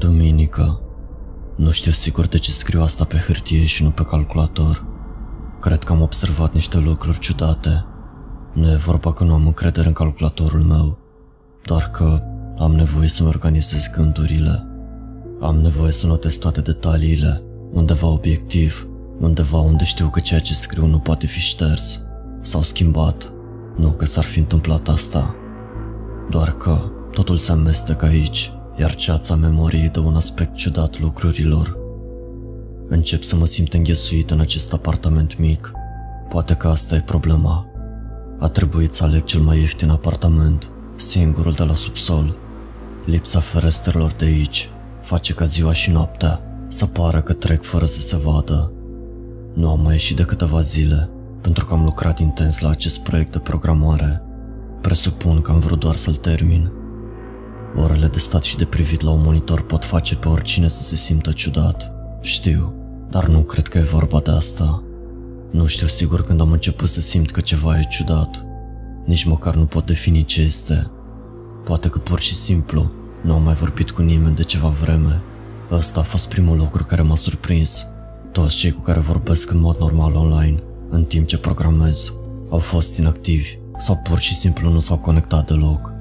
Duminică. Nu știu sigur de ce scriu asta pe hârtie și nu pe calculator. Cred că am observat niște lucruri ciudate. Nu e vorba că nu am încredere în calculatorul meu, doar că am nevoie să-mi organizez gândurile. Am nevoie să notez toate detaliile, undeva obiectiv, undeva unde știu că ceea ce scriu nu poate fi șters sau schimbat. Nu că s-ar fi întâmplat asta, doar că totul se amestecă aici, iar ceața memoriei dă un aspect ciudat lucrurilor. Încep să mă simt înghesuit în acest apartament mic. Poate că asta e problema. A trebuit să aleg cel mai ieftin apartament, singurul de la subsol. Lipsa ferestrelor de aici face ca ziua și noaptea să pară că trec fără să se vadă. Nu am mai ieșit de câteva zile, pentru că am lucrat intens la acest proiect de programare. Presupun că am vrut doar să-l termin. Orele de stat și de privit la un monitor pot face pe oricine să se simtă ciudat. Știu, dar nu cred că e vorba de asta. Nu știu sigur când am început să simt că ceva e ciudat. Nici măcar nu pot defini ce este. Poate că pur și simplu nu am mai vorbit cu nimeni de ceva vreme. Ăsta a fost primul lucru care m-a surprins. Toți cei cu care vorbesc în mod normal online, în timp ce programez, au fost inactivi sau pur și simplu nu s-au conectat deloc.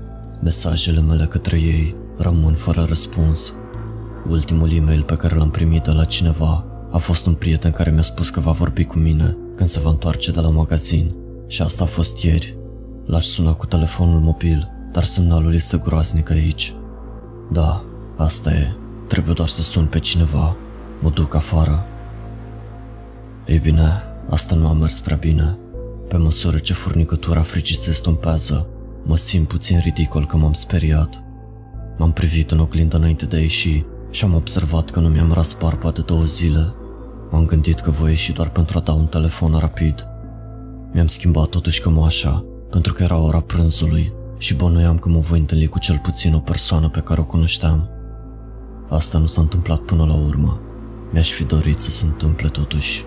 Mesajele mele către ei rămân fără răspuns. Ultimul e-mail pe care l-am primit de la cineva a fost un prieten care mi-a spus că va vorbi cu mine când se va întoarce de la magazin și asta a fost ieri. L-aș suna cu telefonul mobil, dar semnalul este groaznic aici. Da, asta e. Trebuie doar să sun pe cineva. Mă duc afară. Ei bine, asta nu a mers prea bine. Pe măsură ce furnicătura fricii se stompează, mă simt puțin ridicol că m-am speriat. M-am privit în oglindă înainte de a ieși și am observat că nu mi-am ras barba de două zile. M-am gândit că voi ieși doar pentru a da un telefon rapid. Mi-am schimbat totuși cămașa, pentru că era ora prânzului și bănuiam că mă voi întâlni cu cel puțin o persoană pe care o cunoșteam. Asta nu s-a întâmplat până la urmă. Mi-aș fi dorit să se întâmple totuși.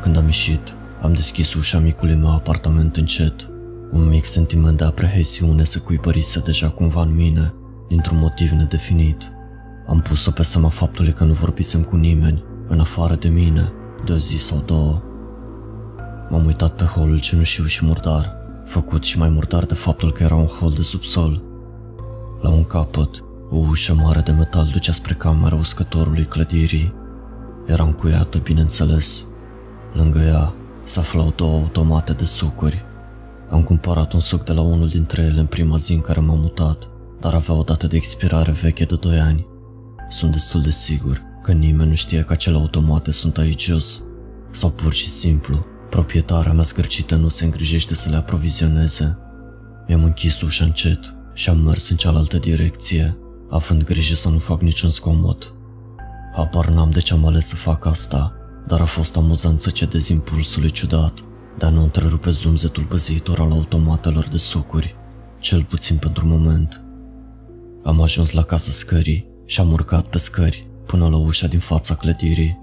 Când am ieșit, am deschis ușa micului meu apartament încet. Un mic sentiment de aprehesiune se cuibărise deja cumva în mine, dintr-un motiv nedefinit. Am pus-o pe seama faptului că nu vorbisem cu nimeni, în afară de mine, de o zi sau două. M-am uitat pe holul cenușiu și murdar, făcut și mai murdar de faptul că era un hol de subsol. La un capăt, o ușă mare de metal ducea spre camera uscătorului clădirii. Era încuiată, bineînțeles. Lângă ea se aflau două automate de sucuri. Am cumpărat un suc de la unul dintre ele în prima zi în care m-am mutat, dar avea o dată de expirare veche de 2 ani. Sunt destul de sigur că nimeni nu știe că acele automate sunt aici jos. Sau pur și simplu, proprietarea mea scârcită nu se îngrijește să le aprovizioneze. Mi-am închis ușa încet și am mers în cealaltă direcție, având grijă să nu fac niciun scomot. Habar n-am de ce am ales să fac asta, dar a fost amuzant să cedez impulsului ciudat de a nu întrerupe zumzetul băzitor al automatelor de sucuri, cel puțin pentru moment. Am ajuns la casa scării și am urcat pe scări până la ușa din fața clădirii.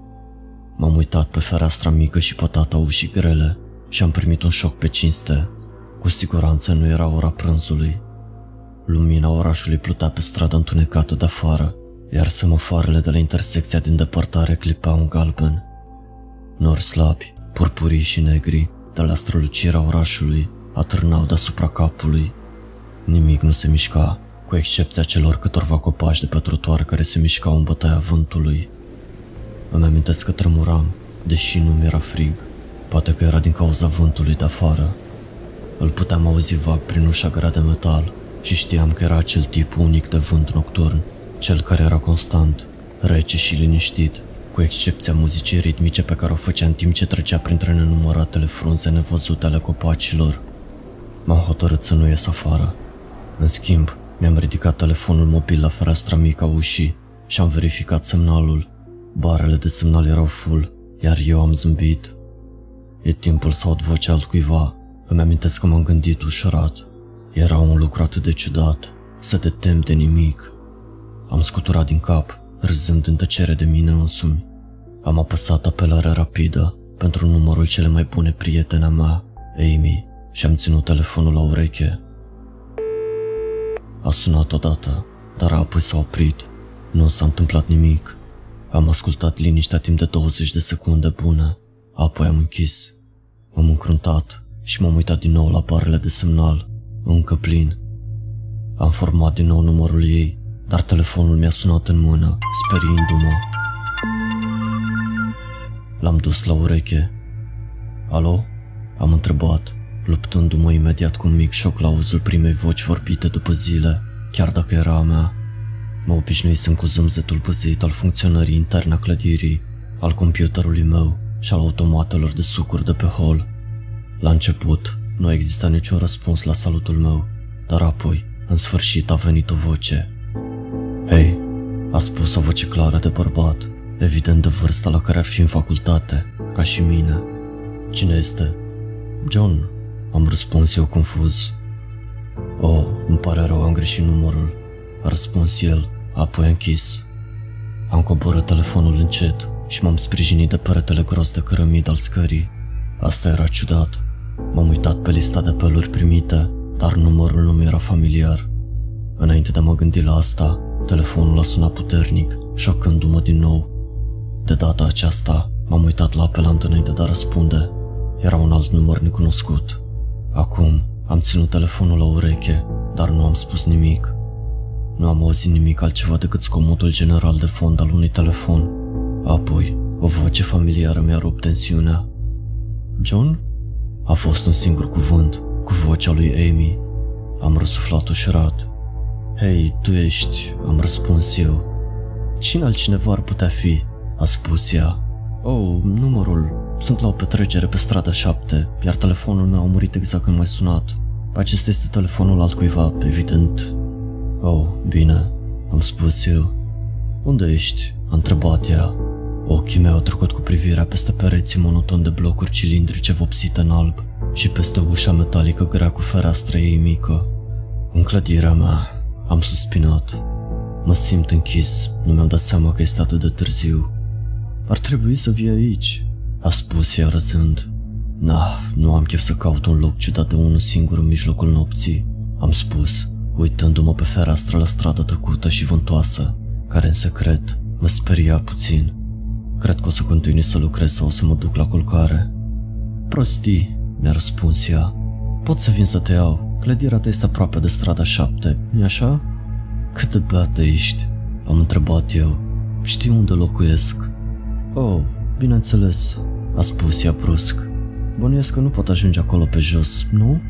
M-am uitat pe fereastra mică și pătata ușii grele și am primit un șoc pe cinste. Cu siguranță nu era ora prânzului. Lumina orașului plutea pe strada întunecată de afară, iar semafoarele de la intersecția din depărtare clipeau în galben. Nori slabi, purpurii și negri, de la strălucirea orașului, atârnau deasupra capului. Nimic nu se mișca, cu excepția celor câtorva copaci de pe trotuar care se mișcau în bătaia vântului. Îmi amintesc că tremuram, deși nu mi-era frig. Poate că era din cauza vântului de afară. Îl puteam auzi vag prin ușa grea de metal și știam că era acel tip unic de vânt nocturn, cel care era constant, rece și liniștit, cu excepția muzicii ritmice pe care o făcea în timp ce trecea printre nenumăratele frunze nevăzute ale copacilor. M-am hotărât să nu ies afară. În schimb, mi-am ridicat telefonul mobil la fereastra mică a ușii și am verificat semnalul. Barele de semnal erau full, iar eu am zâmbit. E timpul să aud vocea altcuiva. Îmi amintesc că m-am gândit ușurat. Era un lucru atât de ciudat, să te tem de nimic. Am scuturat din cap, râzând în tăcere de mine însumi. Am apăsat apelarea rapidă pentru numărul cele mai bune prietene mea, Amy, și am ținut telefonul la ureche. A sunat odată, dar apoi s-a oprit. Nu s-a întâmplat nimic. Am ascultat liniștea timp de 20 de secunde bune, apoi am închis. M-am încruntat și m-am uitat din nou la barele de semnal, încă plin. Am format din nou numărul ei, dar telefonul mi-a sunat în mână, speriindu-mă. L-am dus la ureche. Alo? Am întrebat, luptându-mă imediat cu un mic șoc la auzul primei voci vorbite după zile, chiar dacă era a mea. Mă obișnuisem cu zâmzetul păzit al funcționării interne a clădirii, al computerului meu și al automatelor de sucuri de pe hol. La început, nu exista niciun răspuns la salutul meu, dar apoi, în sfârșit, a venit o voce. Hei, a spus o voce clară de bărbat, evident de vârsta la care ar fi în facultate, ca și mine. Cine este? John, am răspuns eu confuz. Oh, îmi pare rău, am greșit numărul, a răspuns el, apoi a închis. Am coborât telefonul încet și m-am sprijinit de peretele gros de cărămid al scării. Asta era ciudat. M-am uitat pe lista de peluri primite, dar numărul nu mi era familiar. Înainte de a mă gândi la asta, telefonul a sunat puternic, șocându-mă din nou. De data aceasta, m-am uitat la apelant înainte de a răspunde. Era un alt număr necunoscut. Acum, am ținut telefonul la ureche, dar nu am spus nimic. Nu am auzit nimic altceva decât scomotul general de fond al unui telefon. Apoi, o voce familiară mi-a rupt tensiunea. John? A fost un singur cuvânt, cu vocea lui Amy. Am răsuflat ușurat. Hei, tu ești, am răspuns eu. Cine altcineva ar putea fi? A spus ea. Oh, numărul. Sunt la o petrecere pe strada 7, iar telefonul meu a murit exact când m-ai sunat. Acesta este telefonul altcuiva, evident. Oh, bine, am spus eu. Unde ești? A întrebat ea. Ochii mei au trecut cu privirea peste pereții monoton de blocuri cilindrice vopsite în alb și peste ușa metalică grea cu fereastră ei mică. În clădirea mea, am suspinat. Mă simt închis, nu mi-am dat seama că este atât de târziu. Ar trebui să vii aici, a spus ea răzând. Nah, nu am chef să caut un loc ciudat de unul singur în mijlocul nopții, am spus, uitându-mă pe fereastră la stradă tăcută și vântoasă, care în secret mă speria puțin. Cred că o să continui să lucrez sau o să mă duc la culcare. Prostii, mi-a răspuns ea. Pot să vin să te iau. Clădirea ta este aproape de strada 7, nu așa? Cât de beată ești? Am întrebat eu. Știi unde locuiesc? Oh, bineînțeles, a spus ea brusc. Bănuiesc că nu pot ajunge acolo pe jos, nu?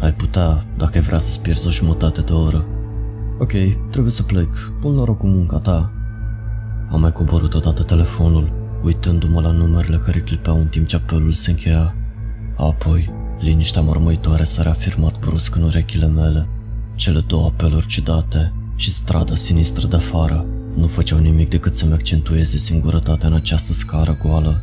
Ai putea, dacă ai vrea să-ți pierzi o jumătate de oră. Ok, trebuie să plec. Bun noroc cu munca ta. Am mai coborât odată telefonul, uitându-mă la numerele care clipeau în timp ce apelul se încheia. Apoi, liniștea mormăitoare s-a reafirmat brusc în urechile mele. Cele două apeluri ciudate și strada sinistră de afară nu făceau nimic decât să-mi accentueze singurătatea în această scară goală.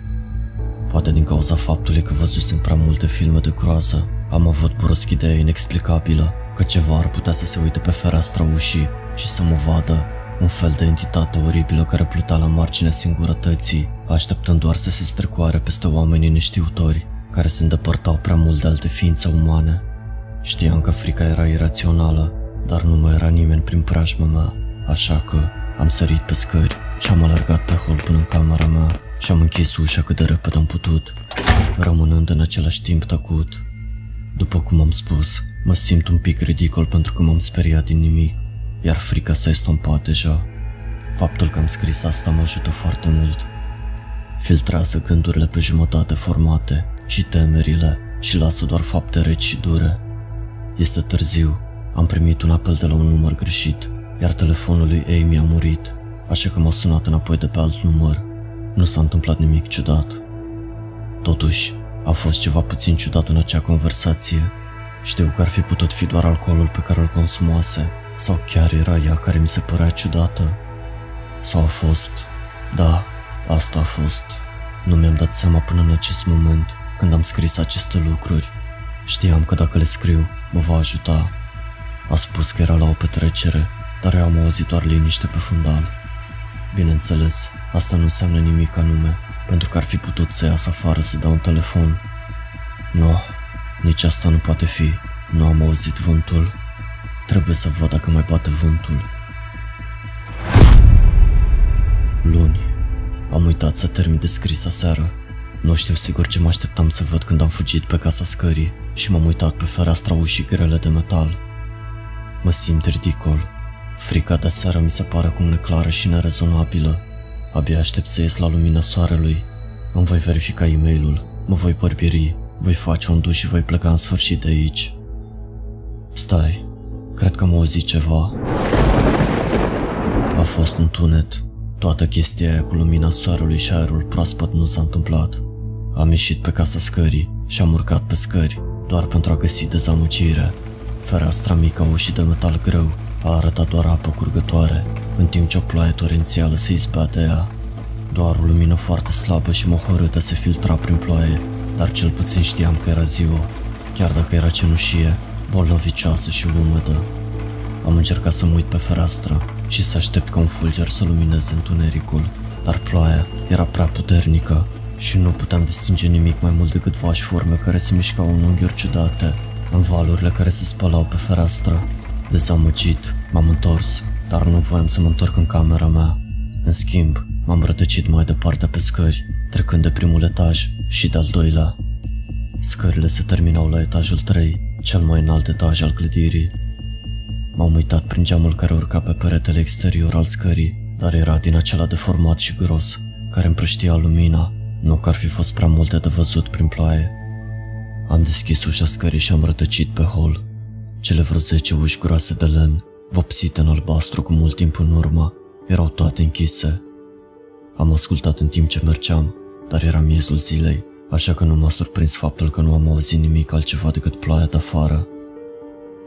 Poate din cauza faptului că văzusem prea multe filme de groază, am avut brusc ideea inexplicabilă că ceva ar putea să se uite pe fereastra ușii și să mă vadă, un fel de entitate oribilă care pluta la marginea singurătății, așteptând doar să se strecoare peste oamenii neștiutori, care se îndepărtau prea mult de alte ființe umane. Știam că frica era irațională, dar nu mai era nimeni prin preajma mea, așa că am sărit pe scări și am alergat pe hol până în camera mea și am închis ușa cât de repede am putut, rămânând în același timp tăcut. După cum am spus, mă simt un pic ridicol pentru că m-am speriat din nimic, iar frica s-a estompat deja. Faptul că am scris asta mă ajută foarte mult. Filtrează gândurile pe jumătate formate și temerile și lasă doar fapte reci și dure. Este târziu, am primit un apel de la un număr greșit, iar telefonul lui Amy a murit, așa că m-a sunat înapoi de pe alt număr. Nu s-a întâmplat nimic ciudat. Totuși, a fost ceva puțin ciudat în acea conversație. Știu că ar fi putut fi doar alcoolul pe care îl consumase, sau chiar era ea care mi se părea ciudată. Sau a fost... Da, asta a fost. Nu mi-am dat seama până în acest moment, când am scris aceste lucruri. Știam că dacă le scriu, mă va ajuta. A spus că era la o petrecere, dar eu am auzit doar liniște pe fundal. Bineînțeles, asta nu înseamnă nimic anume, pentru că ar fi putut să iasă afară să dea un telefon. Nu, nici asta nu poate fi. Nu am auzit vântul. Trebuie să văd dacă mai bate vântul. Am uitat să termin de scris aseară. Nu știu sigur ce mă așteptam să văd când am fugit pe casa scării și m-am uitat pe fereastra ușii grele de metal. Mă simt ridicol. Frica de seară mi se pare acum neclară și nerezonabilă. Abia aștept să ies la lumina soarelui. Îmi voi verifica e mail mă voi bărbiri, voi face un duș și voi pleca în sfârșit de aici. Stai, cred că am auzit ceva. A fost un tunet. Toată chestia aia cu lumina soarelui și aerul proaspăt nu s-a întâmplat. Am ieșit pe casa scării și am urcat pe scări, doar pentru a găsi dezamăgirea. Fereastra mică a ușii de metal greu a arătat doar apă curgătoare, în timp ce o ploaie torențială se izbea de ea. Doar o lumină foarte slabă și mohorâtă se filtra prin ploaie, dar cel puțin știam că era ziua, chiar dacă era cenușie, bolnovicioasă și umedă. Am încercat să mă uit pe fereastră și să aștept ca un fulger să lumineze întunericul, dar ploaia era prea puternică și nu puteam distinge nimic mai mult decât vași forme care se mișcau în unghiuri ciudate, în valurile care se spălau pe fereastră. Dezamăgit, m-am întors, dar nu voiam să mă întorc în camera mea. În schimb, m-am rătăcit mai departe pe scări, trecând de primul etaj și de-al doilea. Scările se terminau la etajul 3, cel mai înalt etaj al clădirii. M-am uitat prin geamul care urca pe peretele exterior al scării, dar era din acela deformat și gros, care împrăștia lumina, nu că ar fi fost prea multe de văzut prin ploaie. Am deschis ușa scării și am rătăcit pe hol. Cele vreo zece uși groase de lemn, vopsite în albastru cu mult timp în urmă, erau toate închise. Am ascultat în timp ce mergeam, dar era miezul zilei, așa că nu m-a surprins faptul că nu am auzit nimic altceva decât ploaia de afară.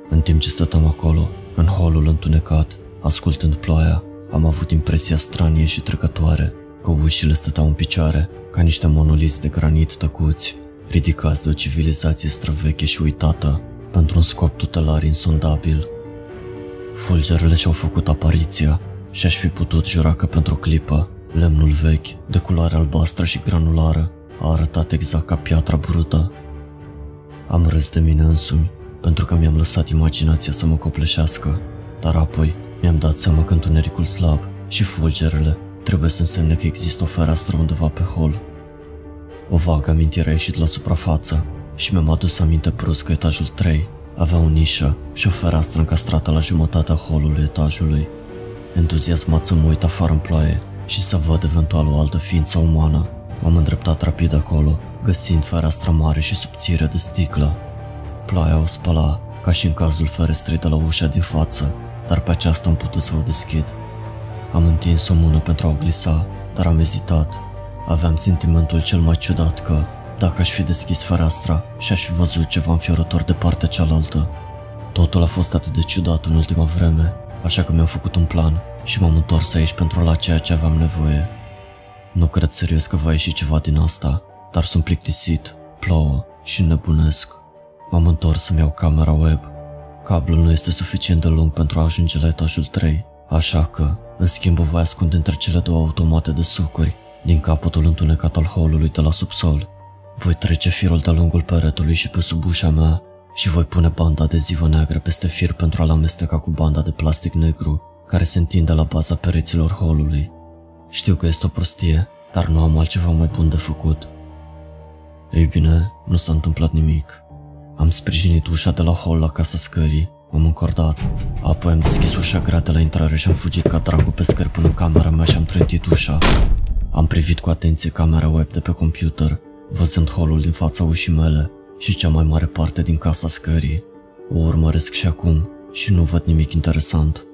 În timp ce stăteam acolo, în holul întunecat, ascultând ploaia, am avut impresia stranie și trecătoare că ușile stăteau în picioare, ca niște monoliți de granit tăcuți, ridicați de o civilizație străveche și uitată, pentru un scop tutelar insondabil. Fulgerele și-au făcut apariția și aș fi putut jura că pentru o clipă, lemnul vechi, de culoare albastră și granulară, a arătat exact ca piatra brută. Am râs de mine însumi, pentru că mi-am lăsat imaginația să mă copleșească, dar apoi mi-am dat seama că întunericul slab și fulgerele trebuie să însemne că există o fereastră undeva pe hol. O vagă amintire a ieșit la suprafață și mi-am adus aminte brusc că etajul 3 avea o nișă și o fereastră încastrată la jumătatea holului etajului. Entuziasmat să mă uit afară în ploaie și să văd eventual o altă ființă umană, m-am îndreptat rapid acolo, găsind fereastra mare și subțire de sticlă. Ploaia o spăla, ca și în cazul ferestrei de la ușa din față, dar pe aceasta am putut să o deschid. Am întins o mână pentru a o glisa, dar am ezitat. Aveam sentimentul cel mai ciudat că, dacă aș fi deschis fereastra și aș fi văzut ceva înfiorător de partea cealaltă. Totul a fost atât de ciudat în ultima vreme, așa că mi-am făcut un plan și m-am întors aici pentru a lua ceea ce aveam nevoie. Nu cred serios că va ieși ceva din asta, dar sunt plictisit, plouă și nebunesc. M-am întors să-mi iau camera web. Cablul nu este suficient de lung pentru a ajunge la etajul 3, așa că, în schimb, o voi ascunde între cele două automate de sucuri, din capătul întunecat al holului de la subsol. Voi trece firul de-a lungul peretului și pe sub ușa mea și voi pune banda adezivă neagră peste fir pentru a-l amesteca cu banda de plastic negru care se întinde la baza pereților holului. Știu că este o prostie, dar nu am altceva mai bun de făcut. Ei bine, nu s-a întâmplat nimic. Am sprijinit ușa de la hol la casa scării, am încordat, apoi am deschis ușa grea de la intrare și am fugit ca dracu pe scări până în camera mea și am trântit ușa. Am privit cu atenție camera web de pe computer, văzând holul din fața ușii mele și cea mai mare parte din casa scării. O urmăresc și acum și nu văd nimic interesant.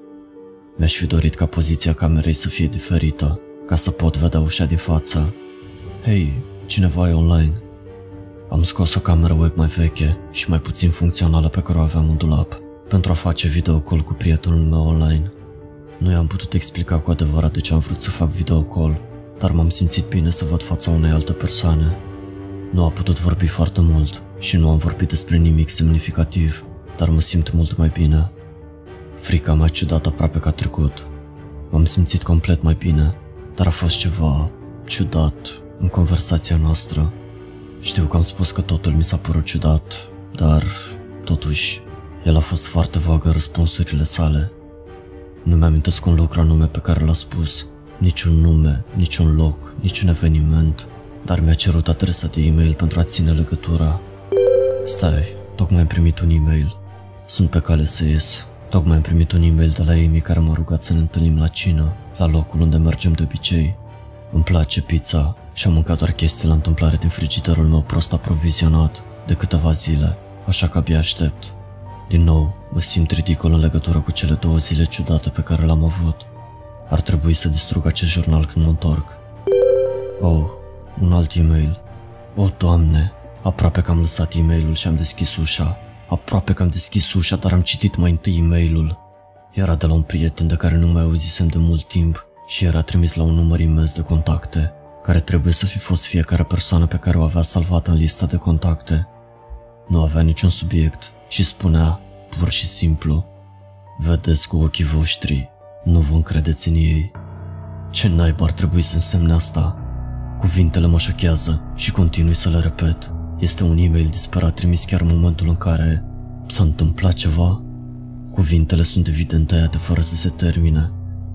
Mi-aș fi dorit ca poziția camerei să fie diferită, ca să pot vedea ușa din față. Hei, cineva e online. Am scos o cameră web mai veche și mai puțin funcțională pe care o aveam în dulap, pentru a face videocall cu prietenul meu online. Nu i-am putut explica cu adevărat de ce am vrut să fac videocall, dar m-am simțit bine să văd fața unei alte persoane. Nu a putut vorbi foarte mult și nu am vorbit despre nimic semnificativ, dar mă simt mult mai bine. Frica mea ciudată aproape că a trecut. M-am simțit complet mai bine, dar a fost ceva ciudat în conversația noastră. Știu că am spus că totul mi s-a părut ciudat, dar, totuși, el a fost foarte vag în răspunsurile sale. Nu mi-am un lucru anume pe care l-a spus, niciun nume, niciun loc, niciun eveniment, dar mi-a cerut adresa de e-mail pentru a ține legătura. Stai, tocmai am primit un e-mail. Sunt pe cale să ies. Tocmai am primit un e-mail de la Amy care m-a rugat să ne întâlnim la cină, la locul unde mergem de obicei. Îmi place pizza și am mâncat doar chestii la întâmplare din frigiderul meu prost aprovizionat de câteva zile, așa că abia aștept. Din nou, mă simt ridicol în legătură cu cele două zile ciudate pe care le-am avut. Ar trebui să distrug acest jurnal când mă întorc. Oh, un alt e-mail. O, oh, Doamne, aproape că am lăsat e-mailul și am deschis ușa. Aproape că am deschis ușa, dar am citit mai întâi e-mailul. Era de la un prieten de care nu mai auzisem de mult timp și era trimis la un număr imens de contacte, care trebuie să fi fost fiecare persoană pe care o avea salvată în lista de contacte. Nu avea niciun subiect și spunea, pur și simplu, Vedeți cu ochii voștri, nu vă încredeți în ei. Ce naiba ar trebui să însemne asta? Cuvintele mă șochează și continui să le repet. Este un e-mail disperat trimis chiar în momentul în care s-a întâmplat ceva. Cuvintele sunt evident tăiate fără să se termine.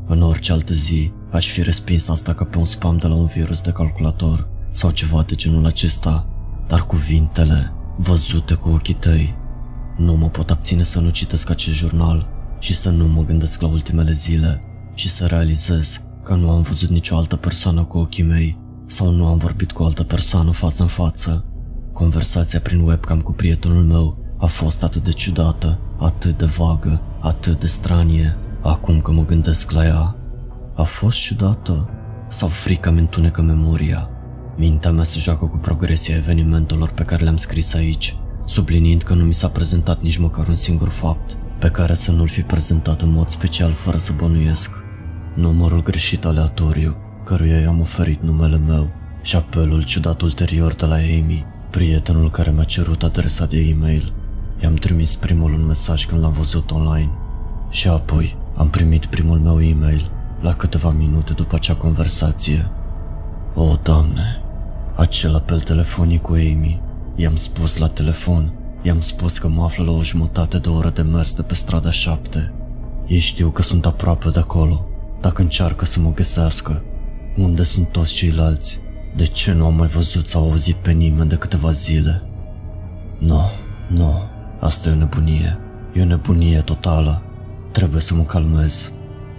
În orice altă zi, aș fi respins asta ca pe un spam de la un virus de calculator sau ceva de genul acesta, dar cuvintele, văzute cu ochii tăi, nu mă pot abține să nu citesc acest jurnal și să nu mă gândesc la ultimele zile și să realizez că nu am văzut nicio altă persoană cu ochii mei sau nu am vorbit cu o altă persoană față în față. Conversația prin webcam cu prietenul meu a fost atât de ciudată, atât de vagă, atât de stranie, acum că mă gândesc la ea. A fost ciudată sau frica mi întunecă memoria? Mintea mea se joacă cu progresia evenimentelor pe care le-am scris aici, subliniind că nu mi s-a prezentat nici măcar un singur fapt pe care să nu-l fi prezentat în mod special fără să bănuiesc. Numărul greșit aleatoriu, căruia i-am oferit numele meu și apelul ciudat ulterior de la Amy, prietenul care mi-a cerut adresa de e-mail. I-am trimis primul un mesaj când l-am văzut online și apoi am primit primul meu e-mail la câteva minute după acea conversație. O, Doamne, acel apel telefonic cu Amy. I-am spus la telefon I-am spus că mă aflu la o jumătate de oră de mers de pe strada 7. Ei știu că sunt aproape de acolo, dacă încearcă să mă găsească. Unde sunt toți ceilalți? De ce nu am mai văzut sau auzit pe nimeni de câteva zile? Nu, no, nu, no, asta e o nebunie. E o nebunie totală. Trebuie să mă calmez.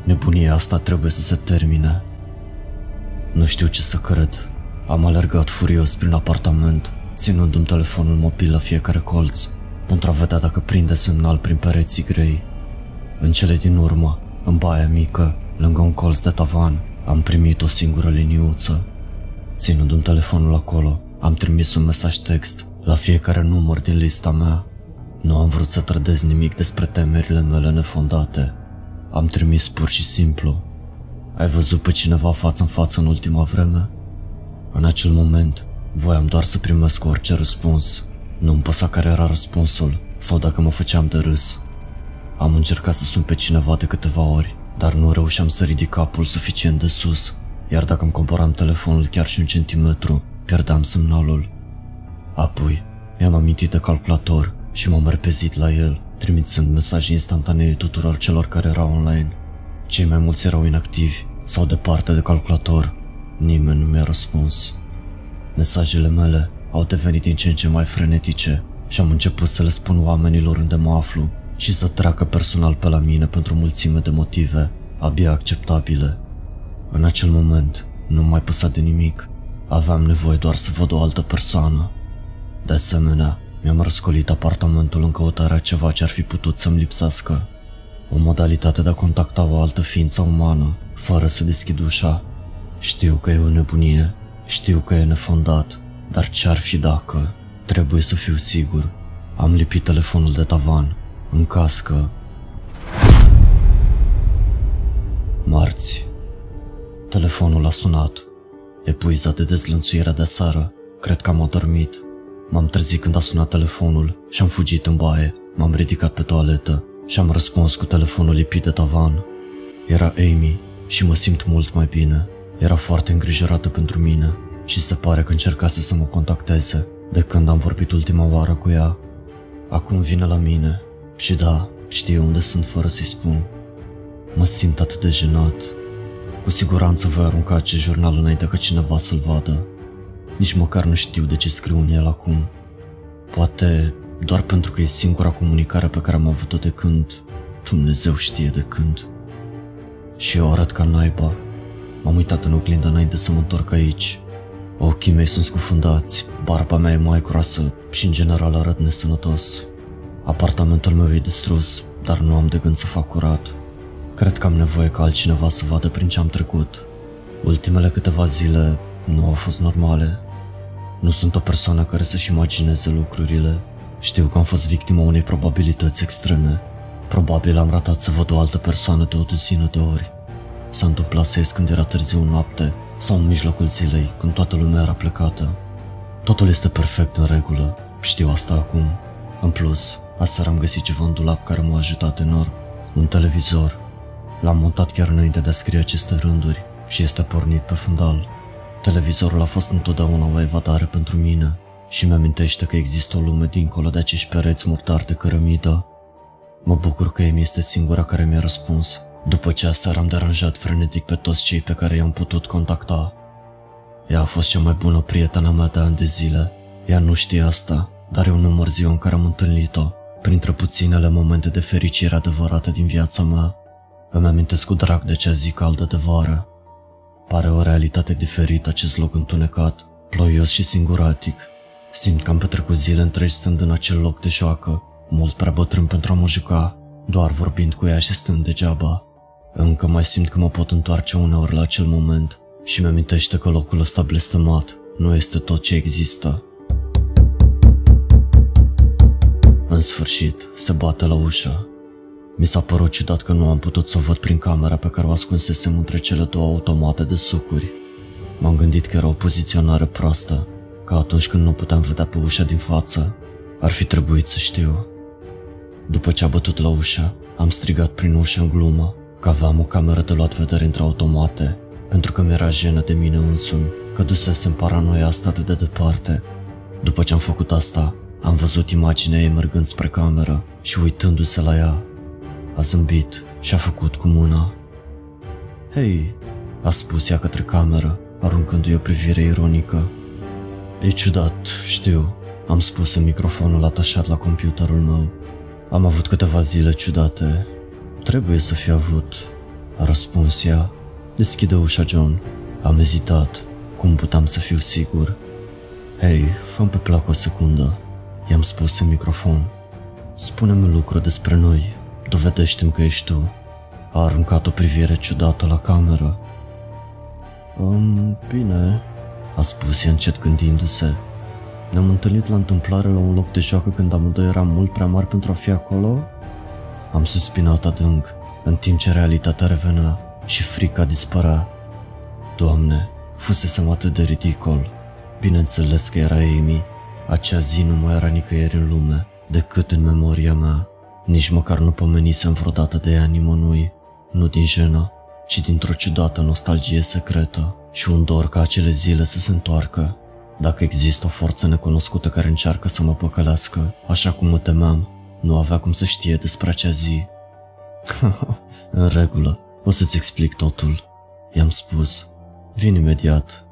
Nebunia asta trebuie să se termine. Nu știu ce să cred. Am alergat furios prin apartament ținându-mi telefonul mobil la fiecare colț, pentru a vedea dacă prinde semnal prin pereții grei. În cele din urmă, în baia mică, lângă un colț de tavan, am primit o singură liniuță. Ținându-mi telefonul acolo, am trimis un mesaj text la fiecare număr din lista mea. Nu am vrut să trădez nimic despre temerile mele nefondate. Am trimis pur și simplu. Ai văzut pe cineva față în față în ultima vreme? În acel moment, Voiam doar să primesc orice răspuns. Nu-mi păsa care era răspunsul sau dacă mă făceam de râs. Am încercat să sun pe cineva de câteva ori, dar nu reușeam să ridic capul suficient de sus, iar dacă îmi coboram telefonul chiar și un centimetru, pierdeam semnalul. Apoi, mi-am amintit de calculator și m-am repezit la el, trimițând mesaje instantanee tuturor celor care erau online. Cei mai mulți erau inactivi sau departe de calculator. Nimeni nu mi-a răspuns. Mesajele mele au devenit din ce în ce mai frenetice și am început să le spun oamenilor unde mă aflu și să treacă personal pe la mine pentru mulțime de motive abia acceptabile. În acel moment, nu mai păsa de nimic. Aveam nevoie doar să văd o altă persoană. De asemenea, mi-am răscolit apartamentul în căutarea ceva ce ar fi putut să-mi lipsească. O modalitate de a contacta o altă ființă umană, fără să deschid ușa. Știu că e o nebunie, știu că e nefondat, dar ce-ar fi dacă? Trebuie să fiu sigur. Am lipit telefonul de tavan, în cască. Marți. Telefonul a sunat. Epuizat de dezlănțuirea de seară, cred că am adormit. M-am trezit când a sunat telefonul și am fugit în baie. M-am ridicat pe toaletă și am răspuns cu telefonul lipit de tavan. Era Amy și mă simt mult mai bine. Era foarte îngrijorată pentru mine și se pare că încercase să mă contacteze de când am vorbit ultima oară cu ea. Acum vine la mine și da, știe unde sunt fără să-i spun. Mă simt atât de jenat. Cu siguranță voi arunca acest jurnal înainte ca cineva să-l vadă. Nici măcar nu știu de ce scriu în el acum. Poate doar pentru că e singura comunicare pe care am avut-o de când Dumnezeu știe de când. Și eu arăt ca naiba. M-am uitat în oglindă înainte să mă întorc aici. Ochii mei sunt scufundați, barba mea e mai groasă și în general arăt nesănătos. Apartamentul meu e distrus, dar nu am de gând să fac curat. Cred că am nevoie ca altcineva să vadă prin ce am trecut. Ultimele câteva zile nu au fost normale. Nu sunt o persoană care să-și imagineze lucrurile. Știu că am fost victima unei probabilități extreme. Probabil am ratat să văd o altă persoană de o duzină de ori. S-a întâmplat să ies când era târziu noapte sau în mijlocul zilei, când toată lumea era plecată. Totul este perfect în regulă, știu asta acum. În plus, aseară am găsit ceva în dulap care m-a ajutat enorm. Un televizor. L-am montat chiar înainte de a scrie aceste rânduri și este pornit pe fundal. Televizorul a fost întotdeauna o evadare pentru mine și mi-amintește că există o lume dincolo de acești pereți murdari de cărămidă. Mă bucur că Amy este singura care mi-a răspuns, după ce aseară am deranjat frenetic pe toți cei pe care i-am putut contacta. Ea a fost cea mai bună prietena mea de ani de zile. Ea nu știe asta, dar eu număr ziua în care am întâlnit-o, printre puținele momente de fericire adevărată din viața mea. Îmi amintesc cu drag de cea zi caldă de vară. Pare o realitate diferită acest loc întunecat, ploios și singuratic. Simt că am petrecut zile întregi stând în acel loc de joacă, mult prea bătrân pentru a mă juca, doar vorbind cu ea și stând degeaba. Încă mai simt că mă pot întoarce uneori la acel moment și mi-amintește că locul ăsta blestemat nu este tot ce există. În sfârșit, se bate la ușă. Mi s-a părut ciudat că nu am putut să o văd prin camera pe care o ascunsesem între cele două automate de sucuri. M-am gândit că era o poziționare proastă, că atunci când nu puteam vedea pe ușa din față, ar fi trebuit să știu. După ce a bătut la ușă, am strigat prin ușă în glumă că aveam o cameră de luat vedere între automate, pentru că mi-era jenă de mine însumi, că dusesem paranoia asta de, de departe. După ce am făcut asta, am văzut imaginea ei mergând spre cameră și uitându-se la ea. A zâmbit și a făcut cu mâna. Hei, a spus ea către cameră, aruncându-i o privire ironică. E ciudat, știu, am spus în microfonul atașat la computerul meu. Am avut câteva zile ciudate. Trebuie să fi avut, a răspuns ea. Deschide ușa, John. Am ezitat. Cum puteam să fiu sigur? Hei, fă pe plac o secundă. I-am spus în microfon. Spune-mi lucru despre noi. Dovedește-mi că ești tu. A aruncat o privire ciudată la cameră. Um, bine, a spus ea încet gândindu-se. Ne-am întâlnit la întâmplare la un loc de joacă când amândoi eram mult prea mari pentru a fi acolo? Am suspinat adânc, în timp ce realitatea revenea și frica dispărea. Doamne, fusesem atât de ridicol. Bineînțeles că era Amy. Acea zi nu mai era nicăieri în lume, decât în memoria mea. Nici măcar nu pomenisem vreodată de ea nimănui, nu din jenă, ci dintr-o ciudată nostalgie secretă și un dor ca acele zile să se întoarcă. Dacă există o forță necunoscută care încearcă să mă păcălească, așa cum mă temeam, nu avea cum să știe despre acea zi. în regulă, o să-ți explic totul. I-am spus. Vin imediat.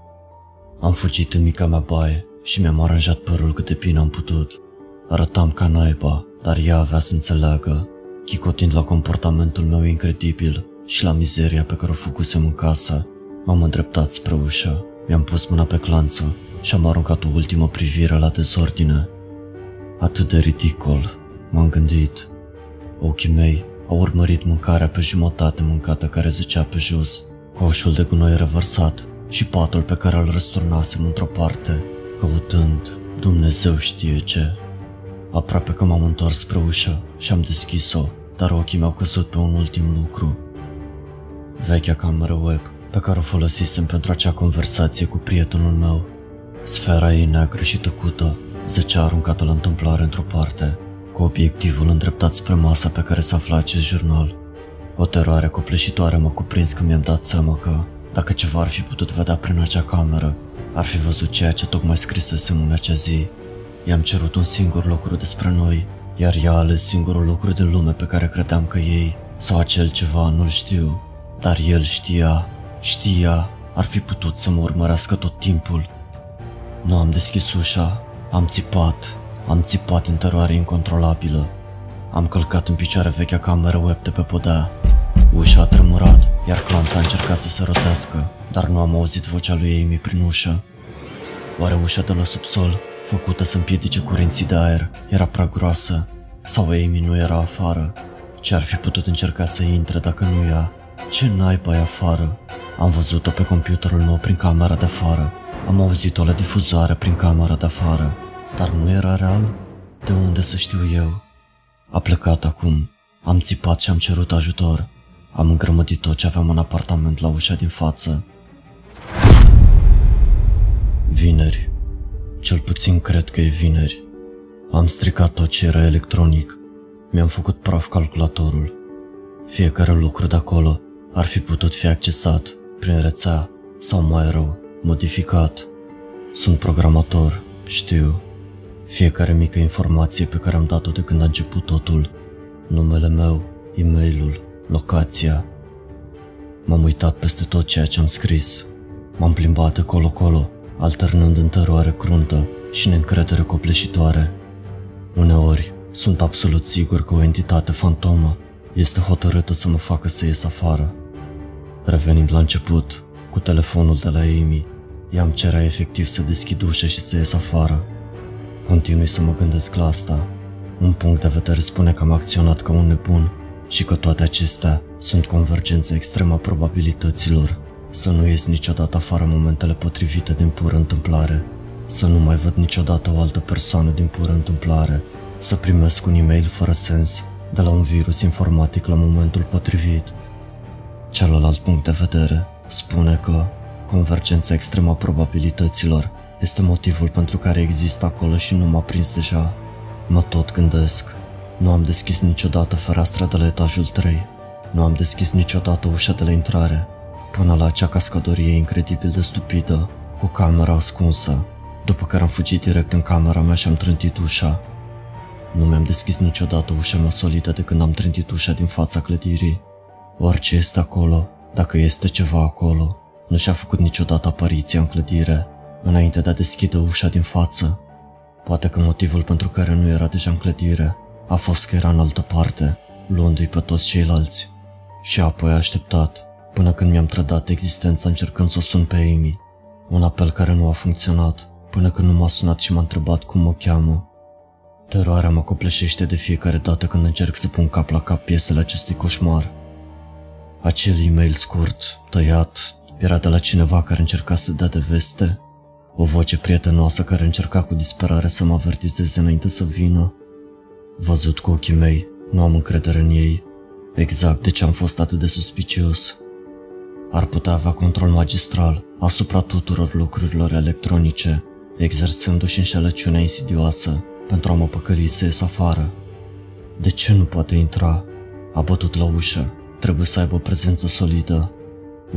Am fugit în mica mea baie și mi-am aranjat părul cât de bine am putut. Arătam ca naiba, dar ea avea să înțeleagă, chicotind la comportamentul meu incredibil și la mizeria pe care o făcusem în casă. M-am îndreptat spre ușă, mi-am pus mâna pe clanță și am aruncat o ultimă privire la dezordine. Atât de ridicol, m-am gândit. Ochii mei au urmărit mâncarea pe jumătate mâncată care zicea pe jos, coșul de gunoi revărsat și patul pe care îl răsturnasem într-o parte, căutând Dumnezeu știe ce. Aproape că m-am întors spre ușă și am deschis-o, dar ochii mi-au căzut pe un ultim lucru. Vechea cameră web pe care o folosisem pentru acea conversație cu prietenul meu. Sfera ei neagră și tăcută zăcea aruncată la întâmplare într-o parte, cu obiectivul îndreptat spre masa pe care se afla acest jurnal. O teroare copleșitoare m-a cuprins când mi-am dat seama că, dacă ceva ar fi putut vedea prin acea cameră, ar fi văzut ceea ce tocmai scrisesem în acea zi. I-am cerut un singur lucru despre noi, iar ea a ales singurul lucru din lume pe care credeam că ei, sau acel ceva, nu-l știu. Dar el știa, Știa, ar fi putut să mă urmărească tot timpul. Nu am deschis ușa, am țipat, am țipat în teroare incontrolabilă. Am călcat în picioare vechea cameră web de pe podea. Ușa a tremurat, iar clanța a încercat să se rotească, dar nu am auzit vocea lui Amy prin ușă. Oare ușa de la subsol, făcută să împiedice curenții de aer, era prea groasă? Sau Amy nu era afară? Ce ar fi putut încerca să intre dacă nu ea? Ce naiba e afară? Am văzut-o pe computerul meu prin camera de afară. Am auzit-o la difuzare prin camera de afară. Dar nu era real? De unde să știu eu? A plecat acum. Am țipat și am cerut ajutor. Am îngrămădit tot ce aveam în apartament la ușa din față. Vineri. Cel puțin cred că e vineri. Am stricat tot ce era electronic. Mi-am făcut praf calculatorul. Fiecare lucru de acolo ar fi putut fi accesat prin rețea sau mai rău, modificat. Sunt programator, știu. Fiecare mică informație pe care am dat-o de când a început totul, numele meu, e mailul locația. M-am uitat peste tot ceea ce am scris. M-am plimbat de colo-colo, alternând în teroare cruntă și neîncredere copleșitoare. Uneori, sunt absolut sigur că o entitate fantomă este hotărâtă să mă facă să ies afară. Revenind la început, cu telefonul de la Amy, i-am cerea efectiv să deschid ușa și să ies afară. Continui să mă gândesc la asta. Un punct de vedere spune că am acționat ca un nebun și că toate acestea sunt convergențe extrema probabilităților. Să nu ies niciodată afară momentele potrivite din pură întâmplare, să nu mai văd niciodată o altă persoană din pură întâmplare, să primesc un e-mail fără sens de la un virus informatic la momentul potrivit. Celălalt punct de vedere spune că convergența extremă a probabilităților este motivul pentru care există acolo și nu m-a prins deja. Mă tot gândesc nu am deschis niciodată fereastra de la etajul 3. Nu am deschis niciodată ușa de la intrare, până la acea cascadorie incredibil de stupidă, cu camera ascunsă, după care am fugit direct în camera mea și am trântit ușa. Nu mi-am deschis niciodată ușa mea solidă de când am trântit ușa din fața clădirii. Orice este acolo, dacă este ceva acolo, nu și-a făcut niciodată apariția în clădire, înainte de a deschide ușa din față. Poate că motivul pentru care nu era deja în clădire a fost că era în altă parte, luându-i pe toți ceilalți. Și apoi a așteptat, până când mi-am trădat existența încercând să o sun pe Amy. Un apel care nu a funcționat, până când nu m-a sunat și m-a întrebat cum mă cheamă. Teroarea mă copleșește de fiecare dată când încerc să pun cap la cap piesele acestui coșmar. Acel e-mail scurt, tăiat, era de la cineva care încerca să dea de veste, o voce prietenoasă care încerca cu disperare să mă avertizeze înainte să vină. Văzut cu ochii mei, nu am încredere în ei. Exact de ce am fost atât de suspicios. Ar putea avea control magistral asupra tuturor lucrurilor electronice, exersându-și înșelăciunea insidioasă pentru a mă păcăli să ies afară. De ce nu poate intra? A bătut la ușă. Trebuie să aibă o prezență solidă.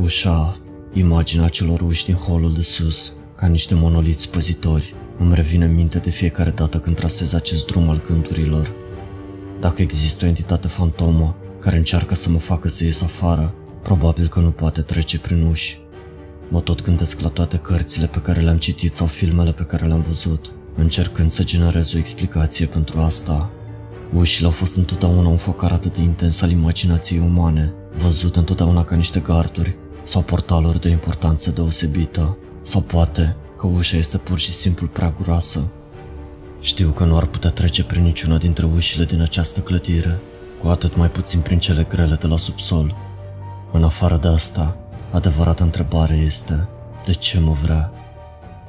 Ușa, imaginea celor uși din holul de sus, ca niște monoliți păzitori, îmi revine în minte de fiecare dată când trasez acest drum al gândurilor. Dacă există o entitate fantomă care încearcă să mă facă să ies afară, probabil că nu poate trece prin uși. Mă tot gândesc la toate cărțile pe care le-am citit sau filmele pe care le-am văzut, încercând să generez o explicație pentru asta. Ușile au fost întotdeauna un focar atât de intens al imaginației umane, văzut întotdeauna ca niște garduri sau portaluri de importanță deosebită, sau poate că ușa este pur și simplu prea groasă. Știu că nu ar putea trece prin niciuna dintre ușile din această clădire, cu atât mai puțin prin cele grele de la subsol. În afară de asta, adevărata întrebare este, de ce mă vrea?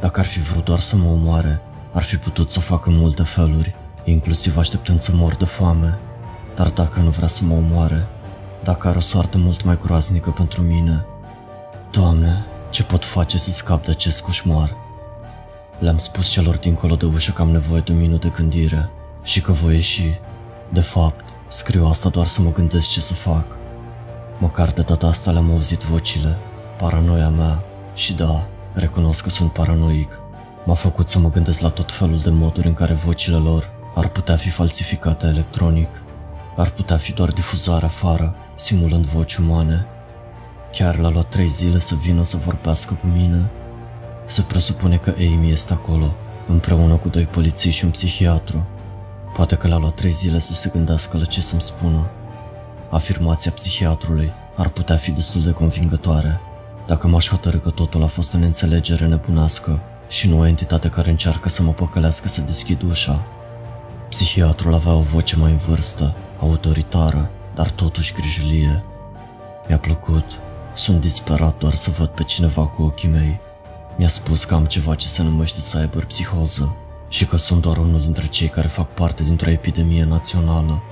Dacă ar fi vrut doar să mă omoare, ar fi putut să o facă în multe feluri, inclusiv așteptând să mor de foame. Dar dacă nu vrea să mă omoare, dacă are o soartă mult mai groaznică pentru mine, Doamne, ce pot face să scap de acest coșmar? Le-am spus celor dincolo de ușă că am nevoie de un minut de gândire și că voi ieși. De fapt, scriu asta doar să mă gândesc ce să fac. Măcar de data asta le-am auzit vocile, paranoia mea și da, recunosc că sunt paranoic. M-a făcut să mă gândesc la tot felul de moduri în care vocile lor ar putea fi falsificate electronic. Ar putea fi doar difuzare afară, simulând voci umane. Chiar l-a luat trei zile să vină să vorbească cu mine. Se presupune că Amy este acolo, împreună cu doi polițiști și un psihiatru. Poate că l-a luat trei zile să se gândească la ce să-mi spună. Afirmația psihiatrului ar putea fi destul de convingătoare. Dacă m-aș hotărâ că totul a fost o neînțelegere nebunească și nu o entitate care încearcă să mă păcălească să deschid ușa. Psihiatrul avea o voce mai în vârstă, autoritară, dar totuși grijulie. Mi-a plăcut. Sunt disperat doar să văd pe cineva cu ochii mei. Mi-a spus că am ceva ce se numește cyberpsihoză și că sunt doar unul dintre cei care fac parte dintr-o epidemie națională.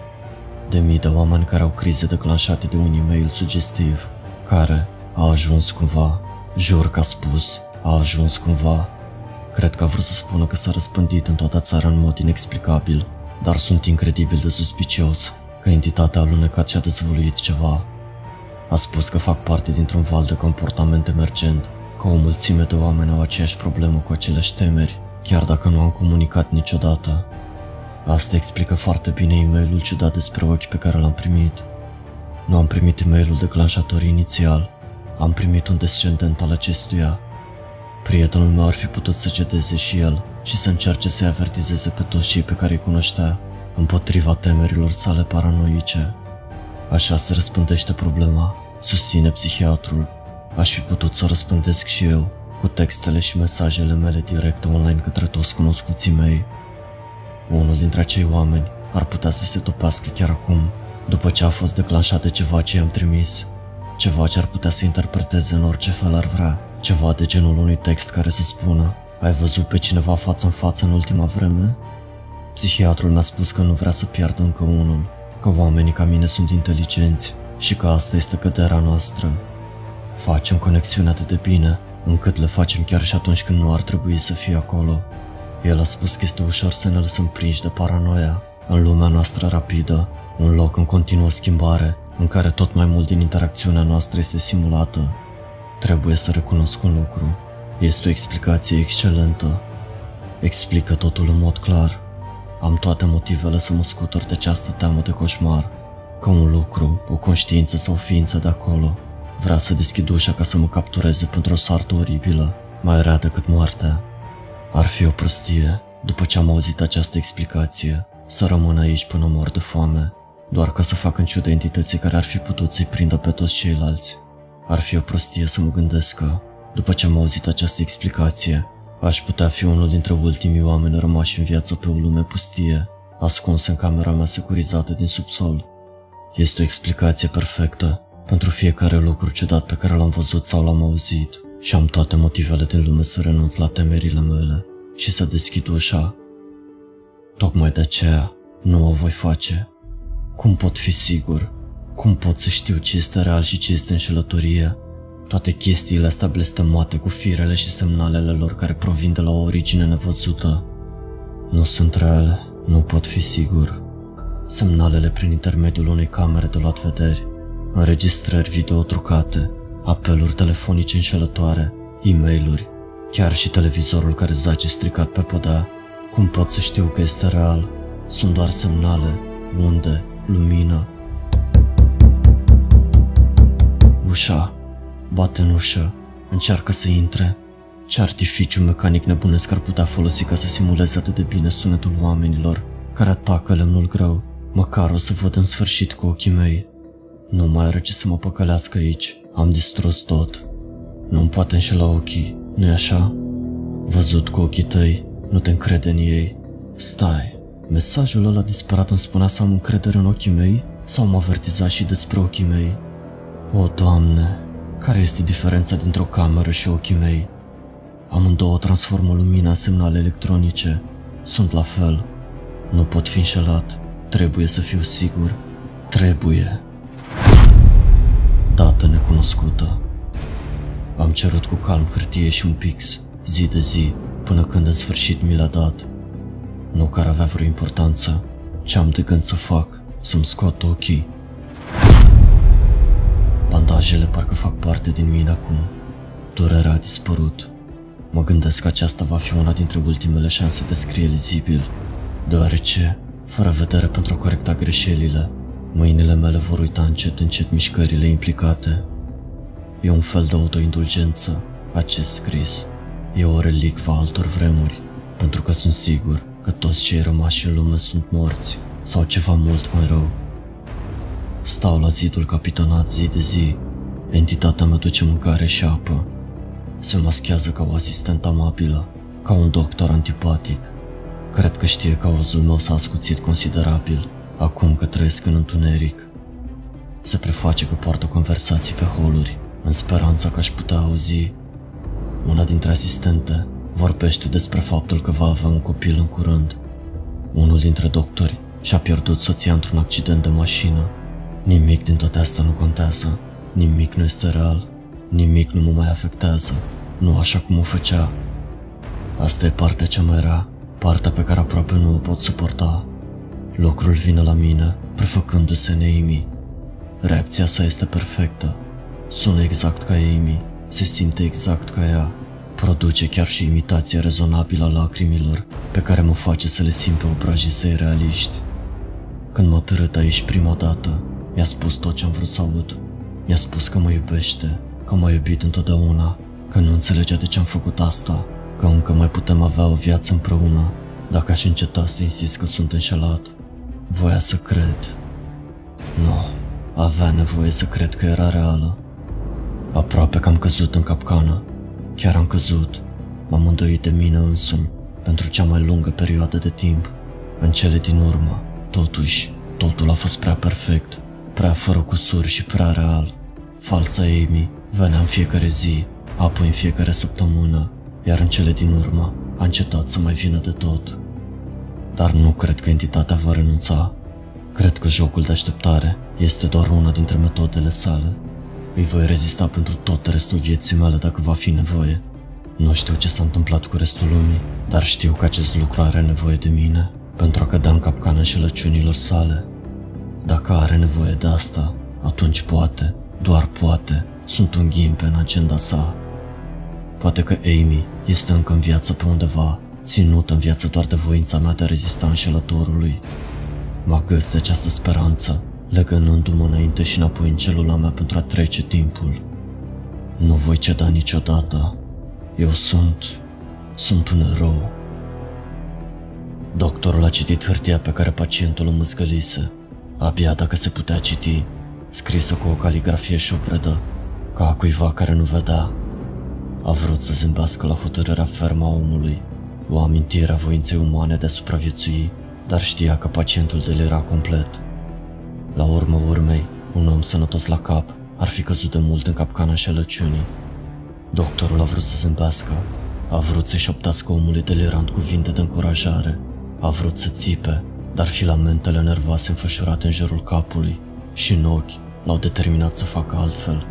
De mii de oameni care au crize declanșate de un e-mail sugestiv, care a ajuns cumva, jur că a spus, a ajuns cumva. Cred că a vrut să spună că s-a răspândit în toată țara în mod inexplicabil, dar sunt incredibil de suspicios că entitatea a alunecat și a dezvăluit ceva. A spus că fac parte dintr-un val de comportament emergent, că o mulțime de oameni au aceeași problemă cu aceleași temeri, chiar dacă nu am comunicat niciodată. Asta explică foarte bine e mailul ciudat despre ochi pe care l-am primit. Nu am primit e mailul declanșator inițial, am primit un descendent al acestuia. Prietenul meu ar fi putut să cedeze și el și să încerce să-i avertizeze pe toți cei pe care îi cunoștea împotriva temerilor sale paranoice. Așa se răspândește problema, susține psihiatrul. Aș fi putut să o răspândesc și eu, cu textele și mesajele mele directe online către toți cunoscuții mei. Unul dintre acei oameni ar putea să se topească chiar acum, după ce a fost declanșat de ceva ce i-am trimis. Ceva ce ar putea să interpreteze în orice fel ar vrea, ceva de genul unui text care să spună Ai văzut pe cineva față în față în ultima vreme? Psihiatrul mi-a spus că nu vrea să piardă încă unul, că oamenii ca mine sunt inteligenți și că asta este căderea noastră. Facem conexiune atât de bine, încât le facem chiar și atunci când nu ar trebui să fie acolo. El a spus că este ușor să ne lăsăm prinși de paranoia în lumea noastră rapidă, un loc în continuă schimbare, în care tot mai mult din interacțiunea noastră este simulată. Trebuie să recunosc un lucru. Este o explicație excelentă. Explică totul în mod clar. Am toate motivele să mă scutur de această teamă de coșmar. Că un lucru, o conștiință sau o ființă de acolo, vrea să deschid ușa ca să mă captureze pentru o soartă oribilă, mai rea decât moartea. Ar fi o prostie, după ce am auzit această explicație, să rămân aici până mor de foame, doar ca să fac în ciudă entității care ar fi putut să-i prindă pe toți ceilalți. Ar fi o prostie să mă gândesc că, după ce am auzit această explicație, aș putea fi unul dintre ultimii oameni rămași în viață pe o lume pustie, ascuns în camera mea securizată din subsol. Este o explicație perfectă pentru fiecare lucru ciudat pe care l-am văzut sau l-am auzit și am toate motivele din lume să renunț la temerile mele și să deschid ușa. Tocmai de aceea nu o voi face. Cum pot fi sigur? Cum pot să știu ce este real și ce este înșelătorie? Toate chestiile astea blestemate cu firele și semnalele lor care provin de la o origine nevăzută. Nu sunt reale, nu pot fi sigur. Semnalele prin intermediul unei camere de luat vederi, înregistrări video trucate, apeluri telefonice înșelătoare, e mail chiar și televizorul care zace stricat pe podea. Cum pot să știu că este real? Sunt doar semnale, unde, lumină. Ușa. Bate în ușă. Încearcă să intre. Ce artificiu mecanic nebunesc ar putea folosi ca să simuleze atât de bine sunetul oamenilor care atacă lemnul greu? Măcar o să văd în sfârșit cu ochii mei. Nu mai are ce să mă păcălească aici. Am distrus tot. Nu-mi poate înșela ochii, nu-i așa? Văzut cu ochii tăi, nu te încrede în ei. Stai, mesajul ăla disperat îmi spunea să am încredere în ochii mei sau mă avertiza și despre ochii mei? O, Doamne, care este diferența dintre o cameră și ochii mei? Amândouă transformă lumina în semnale electronice. Sunt la fel. Nu pot fi înșelat. Trebuie să fiu sigur. Trebuie dată necunoscută. Am cerut cu calm hârtie și un pix, zi de zi, până când în sfârșit mi l-a dat. Nu că ar avea vreo importanță, ce am de gând să fac, să-mi scot ochii. Bandajele parcă fac parte din mine acum. Durerea a dispărut. Mă gândesc că aceasta va fi una dintre ultimele șanse de scrie lizibil, deoarece, fără vedere pentru a corecta greșelile, Mâinile mele vor uita încet încet mișcările implicate. E un fel de autoindulgență, acest scris. E o relicvă a altor vremuri, pentru că sunt sigur că toți cei rămași în lume sunt morți sau ceva mult mai rău. Stau la zidul capitonat zi de zi. Entitatea mea duce mâncare și apă. Se maschează ca o asistentă amabilă, ca un doctor antipatic. Cred că știe că auzul meu s-a ascuțit considerabil, acum că trăiesc în întuneric. Se preface că poartă conversații pe holuri, în speranța că aș putea auzi. Una dintre asistente vorbește despre faptul că va avea un copil în curând. Unul dintre doctori și-a pierdut soția într-un accident de mașină. Nimic din toate astea nu contează, nimic nu este real, nimic nu mă mai afectează, nu așa cum o făcea. Asta e partea cea mai rea, partea pe care aproape nu o pot suporta. Locrul vine la mine, prefăcându-se în Amy. Reacția sa este perfectă. Sună exact ca Amy, se simte exact ca ea. Produce chiar și imitația rezonabilă a lacrimilor pe care mă face să le simt pe obrajii săi realiști. Când m-a târât aici prima dată, mi-a spus tot ce am vrut să aud. Mi-a spus că mă iubește, că m-a iubit întotdeauna, că nu înțelegea de ce am făcut asta, că încă mai putem avea o viață împreună, dacă aș înceta să insist că sunt înșelat. Voia să cred. Nu, avea nevoie să cred că era reală. Aproape că am căzut în capcană. Chiar am căzut. M-am îndoit de mine însumi pentru cea mai lungă perioadă de timp. În cele din urmă, totuși, totul a fost prea perfect, prea fără cusuri și prea real. Falsa Amy venea în fiecare zi, apoi în fiecare săptămână, iar în cele din urmă a încetat să mai vină de tot. Dar nu cred că entitatea va renunța. Cred că jocul de așteptare este doar una dintre metodele sale. Îi voi rezista pentru tot restul vieții mele dacă va fi nevoie. Nu știu ce s-a întâmplat cu restul lumii, dar știu că acest lucru are nevoie de mine pentru a cădea în capcana înșelăciunilor sale. Dacă are nevoie de asta, atunci poate, doar poate, sunt un ghimpe în agenda sa. Poate că Amy este încă în viață pe undeva, ținută în viață doar de voința mea de a rezista înșelătorului. Mă găs de această speranță, legănându-mă înainte și înapoi în celula mea pentru a trece timpul. Nu voi ceda niciodată. Eu sunt... sunt un erou. Doctorul a citit hârtia pe care pacientul o măzgălise, abia dacă se putea citi, scrisă cu o caligrafie șupredă, ca a cuiva care nu vedea. A vrut să zâmbească la hotărârea fermă a omului, o amintire a voinței umane de a supraviețui, dar știa că pacientul delira complet. La urmă urmei, un om sănătos la cap ar fi căzut de mult în capcana șelăciunii. Doctorul a vrut să zâmbească, a vrut să-i șoptească omului delirant cuvinte de încurajare, a vrut să țipe, dar filamentele nervoase înfășurate în jurul capului și în ochi l-au determinat să facă altfel.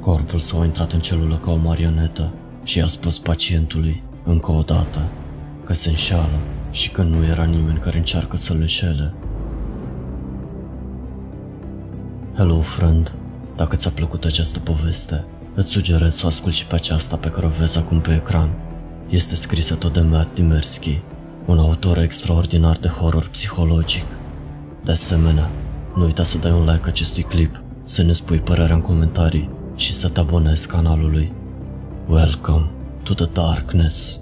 Corpul său a intrat în celulă ca o marionetă și i-a spus pacientului, încă o dată, că se înșeală și că nu era nimeni care încearcă să-l înșele. Hello, friend. Dacă ți-a plăcut această poveste, îți sugerez să o asculti și pe aceasta pe care o vezi acum pe ecran. Este scrisă tot de Matt Dimersky, un autor extraordinar de horror psihologic. De asemenea, nu uita să dai un like acestui clip, să ne spui părerea în comentarii și să te abonezi canalului. Welcome to the darkness.